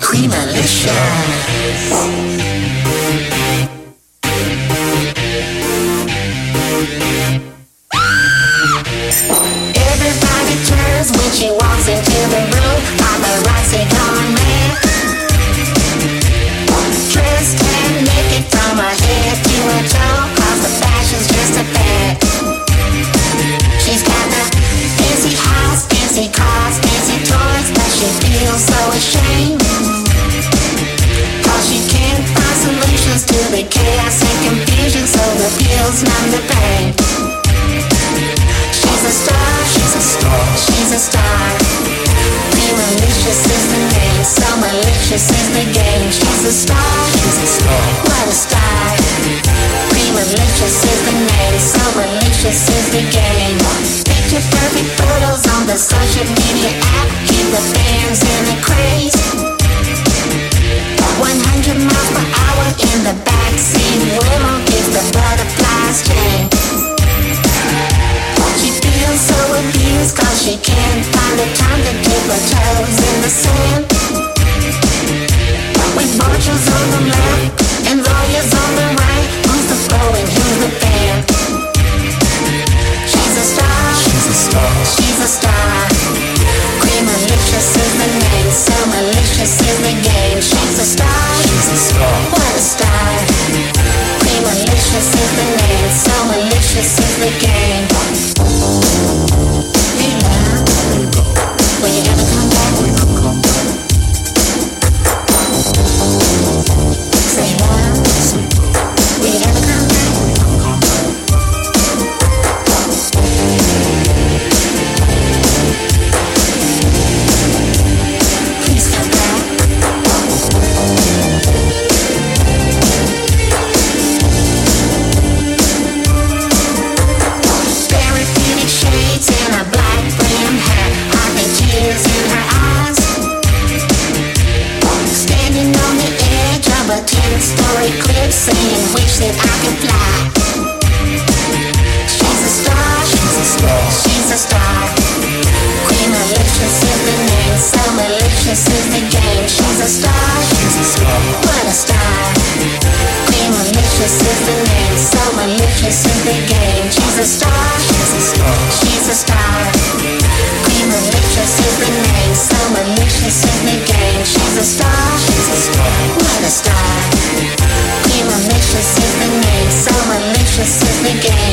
Creamalicious. she can't find solutions to the chaos and confusion, so the pills numb the pain. She's a star, she's a star. she can't find the time to dip her toes in the sand. said I can fly. She's a star, she's a star, she's a star. Queen Electric is the name, some Electric is the game. She's a star, she's a star, what a star. Queen Electric is the name, some Electric is the game. She's a star, she's a star, she's a star. Queen Electric is the name, some Electric is the game. She's a star, she's a star, what a star. Maliciously made, so maliciously gay.